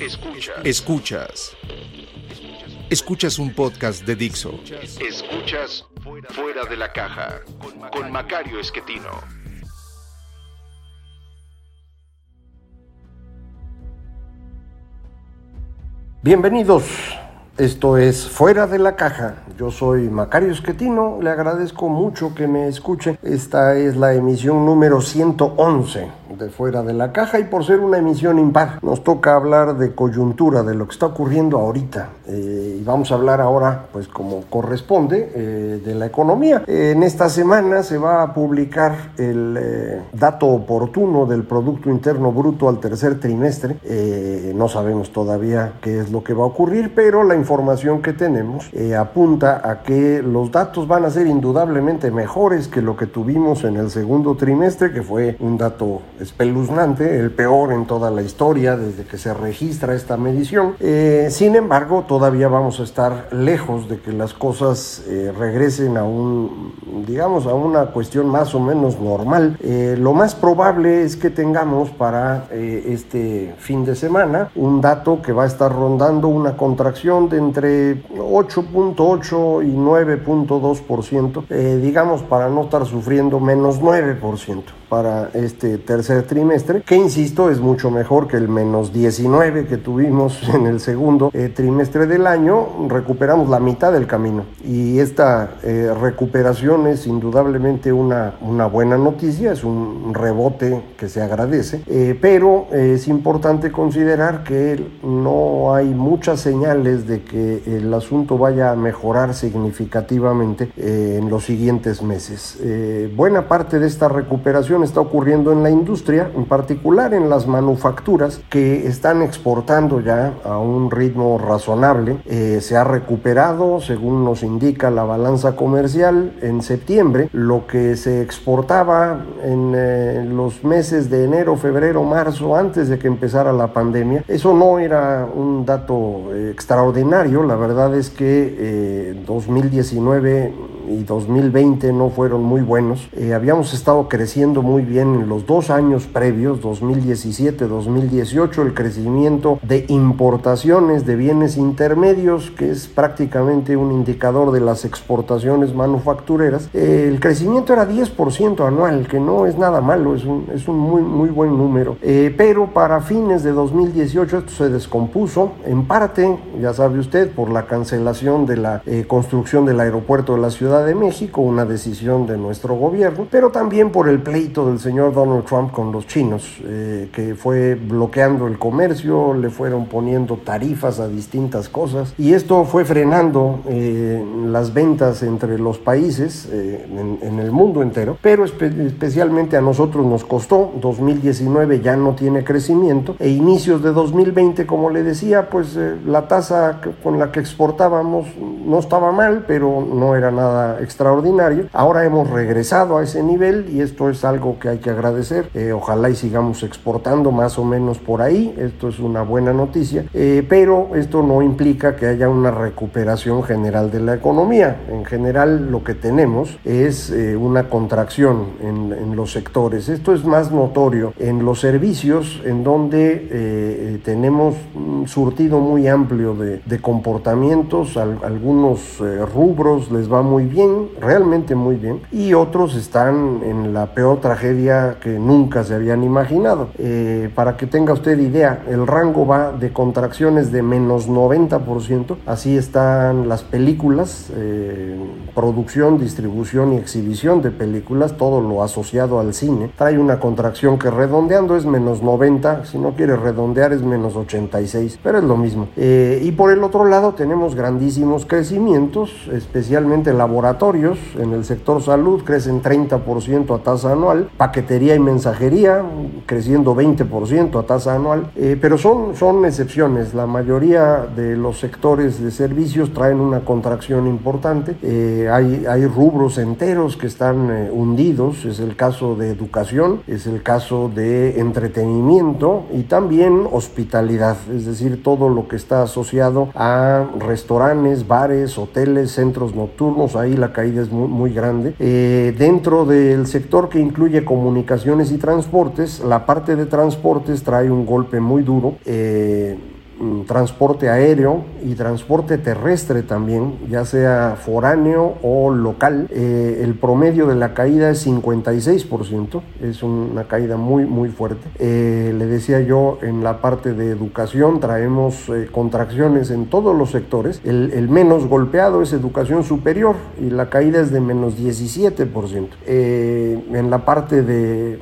Escuchas. Escuchas. Escuchas un podcast de Dixo. Escuchas Fuera de la Caja con Macario Esquetino. Bienvenidos. Esto es Fuera de la Caja. Yo soy Macario Esquetino. Le agradezco mucho que me escuche. Esta es la emisión número 111 de Fuera de la Caja y por ser una emisión impar nos toca hablar de coyuntura, de lo que está ocurriendo ahorita. Eh, y vamos a hablar ahora, pues como corresponde, eh, de la economía. en esta semana se va a publicar el eh, dato oportuno del Producto Interno Bruto al tercer trimestre. no sabemos todavía qué es lo que va a ocurrir, pero la información que tenemos apunta a que los datos van a ser indudablemente mejores que lo que tuvimos en el segundo trimestre, que fue un dato espeluznante, el peor en toda la historia desde que se registra esta medición. Eh, sin embargo, todavía vamos a estar lejos de que las cosas eh, regresen a un, digamos, a una cuestión más o menos normal. Eh, lo más probable es que tengamos para este fin de semana un dato que va a estar rondando una contracción de entre 8.8 y 9.2%, digamos, para no estar sufriendo menos 9% para este tercer trimestre, que insisto es mucho mejor que el menos 19 que tuvimos en el segundo eh, trimestre del año, recuperamos la mitad del camino. Y esta eh, recuperación es indudablemente una, una buena noticia, es un rebote que se agradece, eh, pero es importante considerar que no hay muchas señales de que el asunto vaya a mejorar significativamente en los siguientes meses. buena parte de esta recuperación está ocurriendo en la industria, en particular en las manufacturas que están exportando ya a un ritmo razonable. Eh, se ha recuperado, según nos indica la balanza comercial, en septiembre lo que se exportaba en eh, los meses de enero, febrero, marzo, antes de que empezara la pandemia. Eso no era un dato eh, extraordinario, la verdad es que 2019 y 2020 no fueron muy buenos. habíamos estado creciendo muy bien en los dos años previos, 2017-2018, el crecimiento de importaciones de bienes intermedios, que es prácticamente un indicador de las exportaciones manufactureras, eh, el crecimiento era 10% anual, que no es nada malo, es un, es un muy, muy buen número. Eh, pero para fines de 2018 esto se descompuso, en parte, ya sabe usted, por la cancelación de la eh, construcción del aeropuerto de la Ciudad de México, una decisión de nuestro gobierno, pero también por el pleito del señor Donald Trump con los chinos, eh, que fue bloqueando el comercio, le fueron poniendo tarifas a distintas cosas y esto fue frenando eh, las ventas entre los países eh, en, el mundo entero, pero especialmente a nosotros nos costó, 2019 ya no tiene crecimiento e inicios de 2020, como le decía, pues la tasa con la que exportábamos no estaba mal, pero no era nada extraordinario. Ahora hemos regresado a ese nivel y esto es algo que hay que agradecer. Eh, ojalá y sigamos exportando más o menos por ahí. Esto es una buena noticia. Eh, pero esto no implica que haya una recuperación general de la economía. En general lo que tenemos es eh, una contracción en, los sectores. Esto es más notorio en los servicios en donde tenemos un surtido muy amplio de, comportamientos. algunos rubros les va muy bien, realmente muy bien. Y otros están en la peor tragedia que nunca se habían imaginado. Eh, para que tenga usted idea, el rango va de contracciones de menos 90%, así están las películas, eh, producción, distribución y exhibición de películas, todo lo asociado al cine. Trae una contracción que redondeando es menos 90, si no quiere redondear es menos 86, pero es lo mismo. Eh, y por el otro lado tenemos grandísimos crecimientos, especialmente laborales laboratorios. En el sector salud crecen 30% a tasa anual. Paquetería y mensajería creciendo 20% a tasa anual. Eh, pero son, son excepciones. La mayoría de los sectores de servicios traen una contracción importante. Eh, hay, hay rubros enteros que están eh, hundidos. Es el caso de educación, es el caso de entretenimiento y también hospitalidad. Es decir, todo lo que está asociado a restaurantes, bares, hoteles, centros nocturnos, ahí la caída es muy, muy grande. Eh, dentro del sector que incluye comunicaciones y transportes, la parte de transportes trae un golpe muy duro. Eh, transporte aéreo y transporte terrestre también, ya sea foráneo o local. Eh, el promedio de la caída es 56%, es una caída muy muy fuerte. Eh, le decía yo, en la parte de educación traemos eh, contracciones en todos los sectores. El, menos golpeado es educación superior y la caída es de menos 17%. en la parte de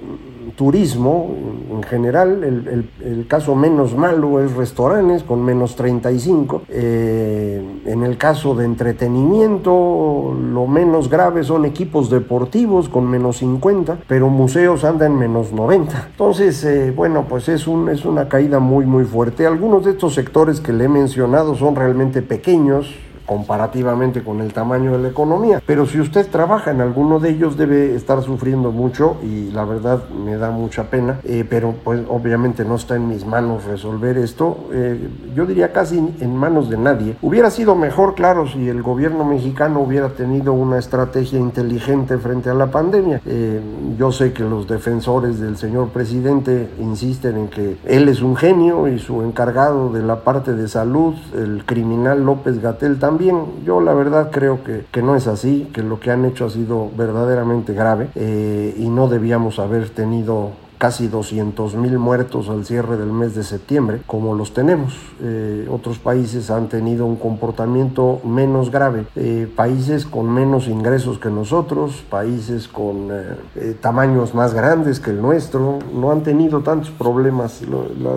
turismo en general, el, el, caso menos malo es restaurantes con menos 35. Eh, en el caso de entretenimiento, lo menos grave son equipos deportivos con menos 50, pero museos andan en menos 90. Entonces, eh, bueno, pues es, un, es una caída muy, muy fuerte. Algunos de estos sectores que le he mencionado son realmente pequeños, comparativamente con el tamaño de la economía. Pero si usted trabaja en alguno de ellos debe estar sufriendo mucho y la verdad me da mucha pena, eh, pero pues obviamente no está en mis manos resolver esto. Eh, yo diría casi en manos de nadie. Hubiera sido mejor, claro, si el gobierno mexicano hubiera tenido una estrategia inteligente frente a la pandemia. Eh, yo sé que los defensores del señor presidente insisten en que él es un genio y su encargado de la parte de salud, el criminal López Gatel también también yo la verdad creo que, que, no es así, que lo que han hecho ha sido verdaderamente grave eh, y no debíamos haber tenido casi 200 mil muertos al cierre del mes de septiembre, como los tenemos. Eh, otros países han tenido un comportamiento menos grave, eh, países con menos ingresos que nosotros, países con eh, tamaños más grandes que el nuestro, no han tenido tantos problemas.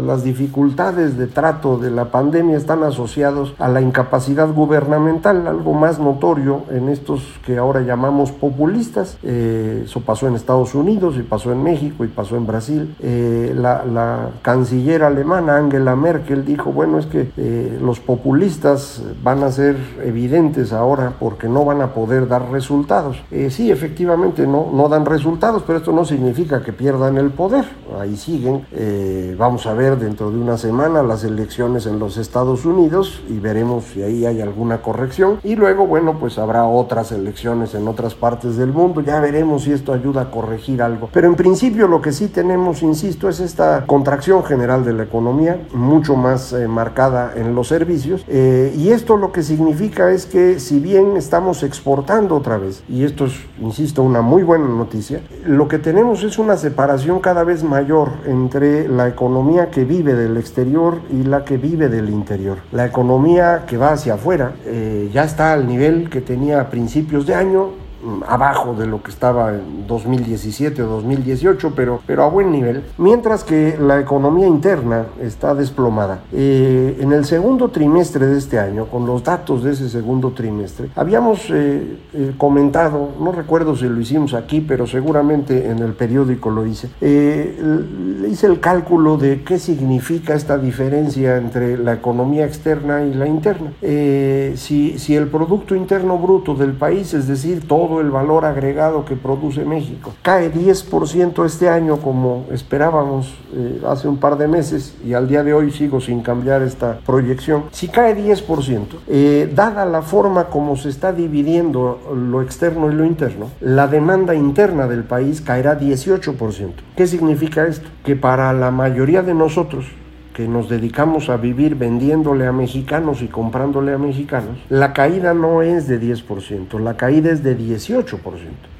las dificultades de trato de la pandemia están asociados a la incapacidad gubernamental, algo más notorio en estos que ahora llamamos populistas. eso pasó en Estados Unidos y pasó en México y pasó en Brasil eh, la, canciller alemana Angela Merkel dijo, bueno, es que eh, los populistas van a ser evidentes ahora porque no van a poder dar resultados. Eh, sí, efectivamente no, no dan resultados, pero esto no significa que pierdan el poder. Ahí siguen. vamos a ver dentro de una semana las elecciones en los Estados Unidos y veremos si ahí hay alguna corrección. Y luego, bueno, pues habrá otras elecciones en otras partes del mundo. Ya veremos si esto ayuda a corregir algo. Pero en principio lo que sí tenemos insisto, es esta contracción general de la economía, mucho más eh, marcada en los servicios. Eh, y esto lo que significa es que si bien estamos exportando otra vez, y esto es, insisto, una muy buena noticia, lo que tenemos es una separación cada vez mayor entre la economía que vive del exterior y la que vive del interior. La economía que va hacia afuera eh, ya está al nivel que tenía a principios de año, abajo de lo que estaba en 2017 o 2018, pero, pero a buen nivel, mientras que la economía interna está desplomada. Eh, en el segundo trimestre de este año, con los datos de ese segundo trimestre, habíamos eh, eh, comentado, no recuerdo si lo hicimos aquí, pero seguramente en el periódico lo hice, le hice el cálculo de qué significa esta diferencia entre la economía externa y la interna. si, si el Producto Interno Bruto del país, es decir, todo el valor agregado que produce México. Cae 10% este año como esperábamos eh, hace un par de meses y al día de hoy sigo sin cambiar esta proyección. Si cae 10%, eh, dada la forma como se está dividiendo lo externo y lo interno, la demanda interna del país caerá 18%. ¿Qué significa esto? Que para la mayoría de nosotros, que nos dedicamos a vivir vendiéndole a mexicanos y comprándole a mexicanos, la caída no es de 10%, la caída es de 18%.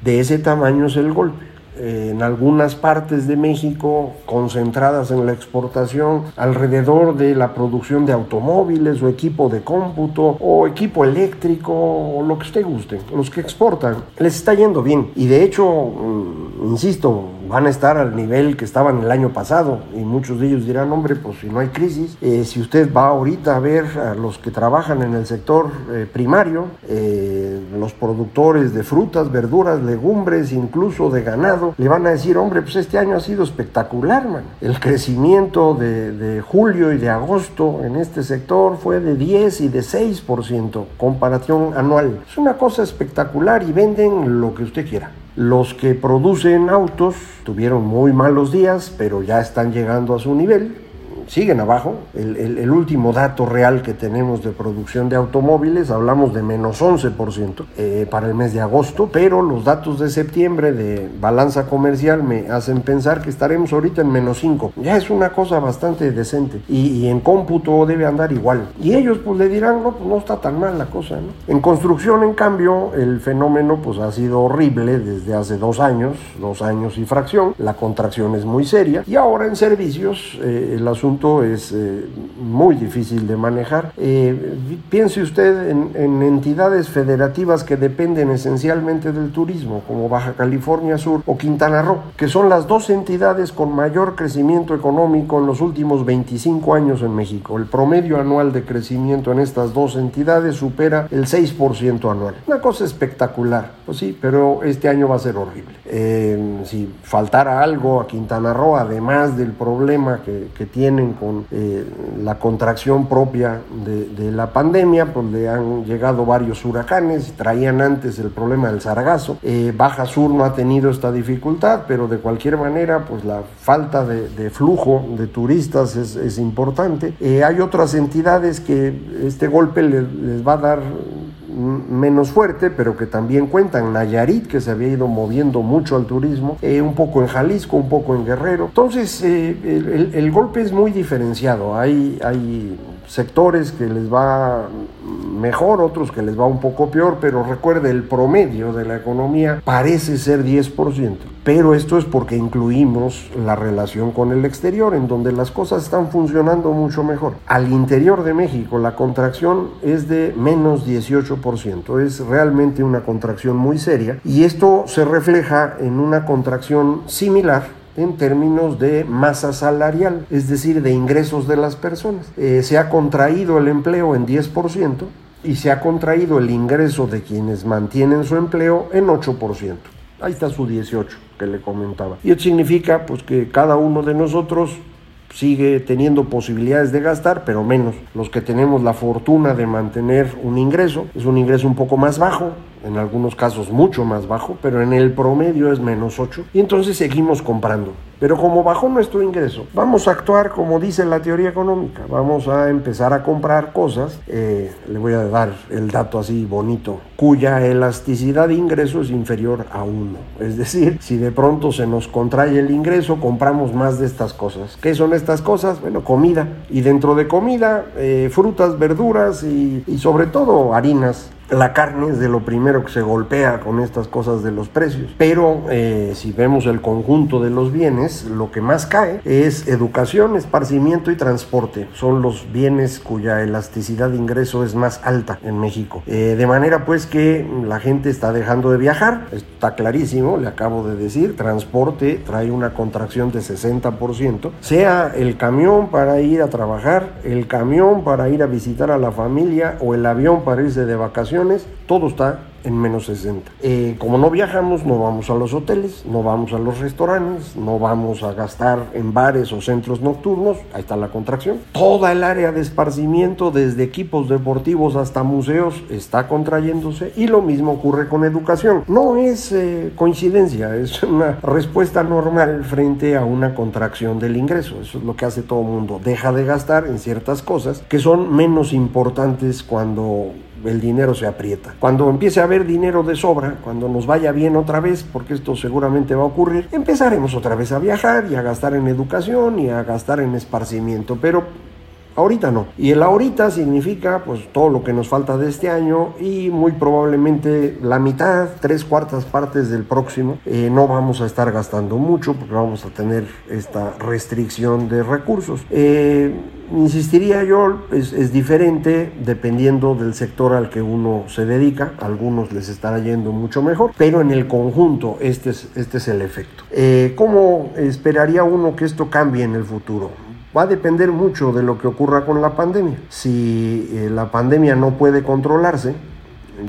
De ese tamaño es el golpe en algunas partes de México concentradas en la exportación alrededor de la producción de automóviles o equipo de cómputo o equipo eléctrico o lo que usted guste, los que exportan, les está yendo bien. Y de hecho, mm, insisto, van a estar al nivel que estaban el año pasado y muchos de ellos dirán, hombre, pues si no hay crisis, eh, si usted va ahorita a ver a los que trabajan en el sector eh, primario, eh, los productores de frutas, verduras, legumbres, incluso de ganado, le van a decir, hombre, pues este año ha sido espectacular, man. El crecimiento de, de julio y de agosto en este sector fue de 10 y de 6% comparación anual. Es una cosa espectacular y venden lo que usted quiera. Los que producen autos tuvieron muy malos días, pero ya están llegando a su nivel siguen abajo. El, el, el, último dato real que tenemos de producción de automóviles, hablamos de menos 11% eh, para el mes de agosto, pero los datos de septiembre de balanza comercial me hacen pensar que estaremos ahorita en menos 5. Ya es una cosa bastante decente y, y, en cómputo debe andar igual. Y ellos pues le dirán, no, pues no está tan mal la cosa. ¿no? En construcción, en cambio, el fenómeno pues ha sido horrible desde hace dos años, dos años y fracción. La contracción es muy seria y ahora en servicios eh, el asunto es eh, muy difícil de manejar. Eh, piense usted en, en, entidades federativas que dependen esencialmente del turismo, como Baja California Sur o Quintana Roo, que son las dos entidades con mayor crecimiento económico en los últimos 25 años en México. El promedio anual de crecimiento en estas dos entidades supera el 6% anual. Una cosa espectacular, pues sí, pero este año va a ser horrible. Eh, si faltara algo a Quintana Roo, además del problema que, que tienen con eh, la contracción propia de, la pandemia, pues le han llegado varios huracanes, traían antes el problema del sargazo. Eh, Baja Sur no ha tenido esta dificultad, pero de cualquier manera, pues la falta de, flujo de turistas es, importante. Eh, hay otras entidades que este golpe les va a dar menos fuerte, pero que también cuentan Nayarit, que se había ido moviendo mucho al turismo, eh, un poco en Jalisco, un poco en Guerrero. Entonces, eh, el, el, golpe es muy diferenciado. Hay, hay sectores que les va mejor, otros que les va un poco peor, pero recuerde, el promedio de la economía parece ser 10%, pero esto es porque incluimos la relación con el exterior, en donde las cosas están funcionando mucho mejor. Al interior de México la contracción es de menos 18%, es realmente una contracción muy seria y esto se refleja en una contracción similar en términos de masa salarial, es decir, de ingresos de las personas. Eh, se ha contraído el empleo en 10% y se ha contraído el ingreso de quienes mantienen su empleo en 8%. Ahí está su 18 que le comentaba. Y eso significa pues que cada uno de nosotros sigue teniendo posibilidades de gastar, pero menos. Los que tenemos la fortuna de mantener un ingreso, es un ingreso un poco más bajo, en algunos casos mucho más bajo, pero en el promedio es menos 8. Y entonces seguimos comprando. Pero como bajó nuestro ingreso, vamos a actuar como dice la teoría económica. Vamos a empezar a comprar cosas, eh, le voy a dar el dato así bonito, cuya elasticidad de ingreso es inferior a 1. Es decir, si de pronto se nos contrae el ingreso, compramos más de estas cosas. ¿Qué son estas cosas? Bueno, comida. Y dentro de comida, eh, frutas, verduras y, y sobre todo harinas. La carne es de lo primero que se golpea con estas cosas de los precios. Pero eh, si vemos el conjunto de los bienes, lo que más cae es educación, esparcimiento y transporte. Son los bienes cuya elasticidad de ingreso es más alta en México. Eh, de manera pues que la gente está dejando de viajar. Está clarísimo, le acabo de decir. Transporte trae una contracción de 60%. Sea el camión para ir a trabajar, el camión para ir a visitar a la familia o el avión para irse de vacaciones todo está en menos 60. Eh, como no viajamos, no vamos a los hoteles, no vamos a los restaurantes, no vamos a gastar en bares o centros nocturnos, ahí está la contracción. Toda el área de esparcimiento, desde equipos deportivos hasta museos, está contrayéndose y lo mismo ocurre con educación. No es eh, coincidencia, es una respuesta normal frente a una contracción del ingreso. Eso es lo que hace todo el mundo. Deja de gastar en ciertas cosas que son menos importantes cuando el dinero se aprieta. Cuando empiece a haber dinero de sobra, cuando nos vaya bien otra vez, porque esto seguramente va a ocurrir, empezaremos otra vez a viajar y a gastar en educación y a gastar en esparcimiento, pero ahorita no. Y el ahorita significa pues todo lo que nos falta de este año y muy probablemente la mitad, tres cuartas partes del próximo. Eh, no vamos a estar gastando mucho porque vamos a tener esta restricción de recursos. Eh, insistiría yo, es, diferente dependiendo del sector al que uno se dedica. A algunos les estará yendo mucho mejor, pero en el conjunto este es, este es el efecto. Eh, ¿Cómo esperaría uno que esto cambie en el futuro? Va a depender mucho de lo que ocurra con la pandemia. Si eh, la pandemia no puede controlarse,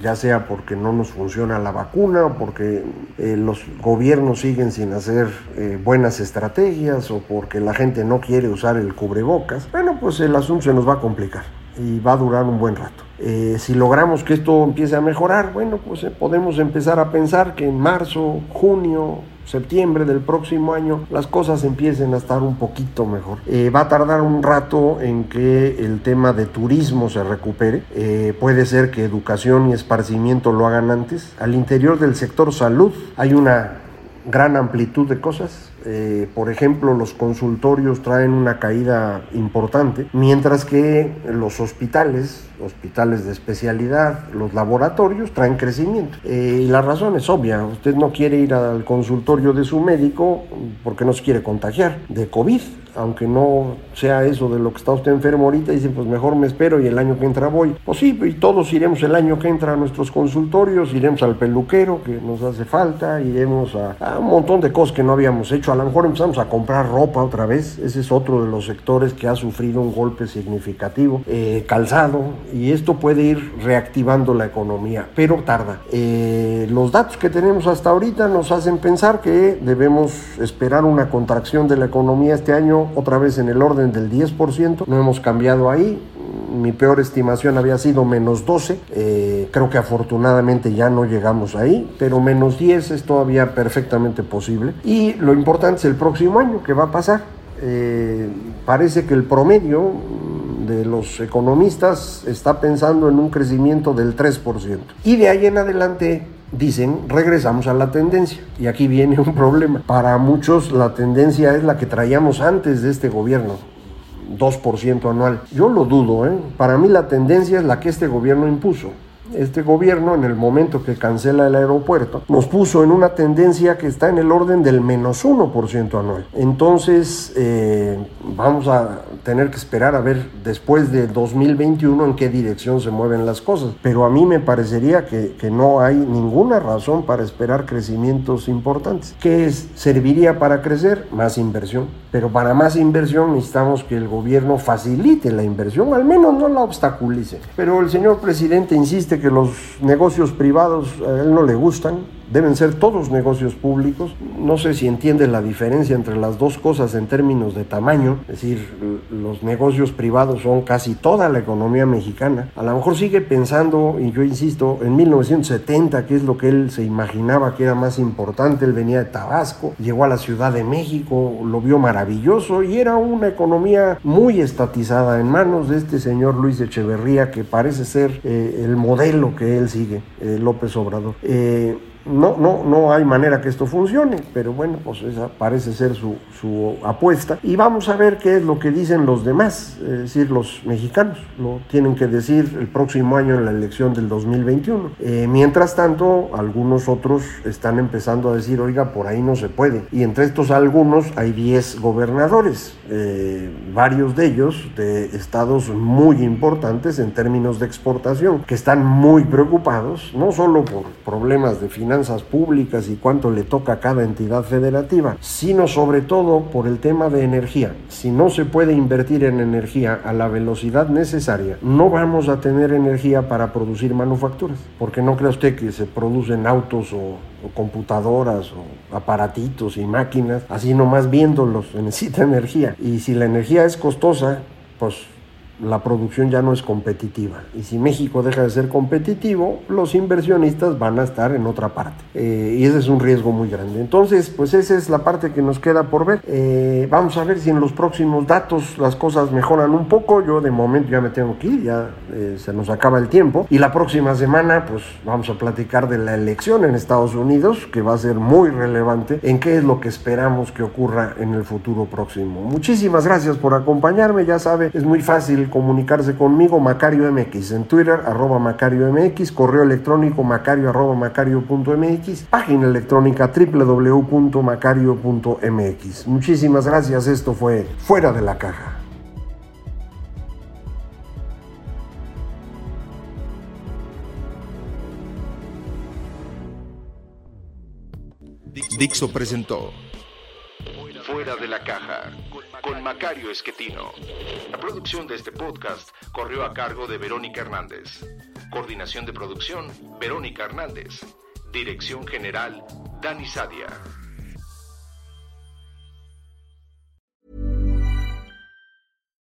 ya sea porque no nos funciona la vacuna o porque eh, los gobiernos siguen sin hacer eh, buenas estrategias o porque la gente no quiere usar el cubrebocas, bueno, pues el asunto se nos va a complicar y va a durar un buen rato. Eh, si logramos que esto empiece a mejorar, bueno, pues podemos empezar a pensar que en marzo, junio, septiembre del próximo año las cosas empiecen a estar un poquito mejor. Eh, va a tardar un rato en que el tema de turismo se recupere. Eh, puede ser que educación y esparcimiento lo hagan antes. Al interior del sector salud hay una gran amplitud de cosas. Eh, por ejemplo, los consultorios traen una caída importante, mientras que los hospitales, hospitales de especialidad, los laboratorios traen crecimiento. Eh, y la razón es obvia, usted no quiere ir al consultorio de su médico porque no se quiere contagiar de COVID aunque no sea eso de lo que está usted enfermo ahorita, dice, pues mejor me espero y el año que entra voy. Pues sí, y todos iremos el año que entra a nuestros consultorios, iremos al peluquero que nos hace falta, iremos a, un montón de cosas que no habíamos hecho. A lo mejor empezamos a comprar ropa otra vez, ese es otro de los sectores que ha sufrido un golpe significativo, eh, calzado, y esto puede ir reactivando la economía, pero tarda. Eh, los datos que tenemos hasta ahorita nos hacen pensar que debemos esperar una contracción de la economía este año otra vez en el orden del 10%, no hemos cambiado ahí, mi peor estimación había sido menos 12, eh, creo que afortunadamente ya no llegamos ahí, pero menos 10 es todavía perfectamente posible. Y lo importante es el próximo año, que va a pasar? Eh, parece que el promedio de los economistas está pensando en un crecimiento del 3%. Y de ahí en adelante dicen, regresamos a la tendencia. Y aquí viene un problema. Para muchos la tendencia es la que traíamos antes de este gobierno. 2% anual. Yo lo dudo, ¿eh? Para mí la tendencia es la que este gobierno impuso este gobierno, en el momento que cancela el aeropuerto, nos puso en una tendencia que está en el orden del menos 1% anual. Entonces, eh, vamos a tener que esperar a ver después de 2021 en qué dirección se mueven las cosas. Pero a mí me parecería que, que no hay ninguna razón para esperar crecimientos importantes. ¿Qué es? ¿Serviría para crecer? Más inversión. Pero para más inversión necesitamos que el gobierno facilite la inversión, al menos no la obstaculice. Pero el señor presidente insiste que los negocios privados a él no le gustan, deben ser todos negocios públicos. No sé si entiende la diferencia entre las dos cosas en términos de tamaño, es decir, los negocios privados son casi toda la economía mexicana. A lo mejor sigue pensando, y yo insisto, en 1970, que es lo que él se imaginaba que era más importante, él venía de Tabasco, llegó a la Ciudad de México, lo vio maravilloso y era una economía muy estatizada en manos de este señor Luis Echeverría, que parece ser eh, el modelo que él sigue, eh, López Obrador. Eh, no, no, no hay manera que esto funcione, pero bueno, pues esa parece ser su, su, apuesta. Y vamos a ver qué es lo que dicen los demás, es decir, los mexicanos. Lo tienen que decir el próximo año en la elección del 2021. Eh, mientras tanto, algunos otros están empezando a decir, oiga, por ahí no se puede. Y entre estos algunos hay 10 gobernadores, eh, varios de ellos de estados muy importantes en términos de exportación, que están muy preocupados, no solo por problemas de finanzas, públicas y cuánto le toca a cada entidad federativa, sino sobre todo por el tema de energía. Si no se puede invertir en energía a la velocidad necesaria, no vamos a tener energía para producir manufacturas, porque no crea usted que se producen autos o, o computadoras o aparatitos y máquinas, así nomás viéndolos, necesita energía. Y si la energía es costosa, pues la producción ya no es competitiva. Y si México deja de ser competitivo, los inversionistas van a estar en otra parte. Eh, y ese es un riesgo muy grande. Entonces, pues esa es la parte que nos queda por ver. Eh, vamos a ver si en los próximos datos las cosas mejoran un poco. Yo de momento ya me tengo que ir, ya eh, se nos acaba el tiempo. Y la próxima semana, pues vamos a platicar de la elección en Estados Unidos, que va a ser muy relevante en qué es lo que esperamos que ocurra en el futuro próximo. Muchísimas gracias por acompañarme. Ya sabe, es muy comunicarse conmigo, Macario MX, en Twitter, arroba Macario MX, correo electrónico macario arroba macario.mx, página electrónica www.macario.mx. Muchísimas gracias, esto fue Fuera de la Caja. Dixo presentó Fuera de la Caja con Macario Esquetino. La producción de este podcast corrió a cargo de Verónica Hernández. Coordinación de producción, Verónica Hernández. Dirección General, Dani Sadia.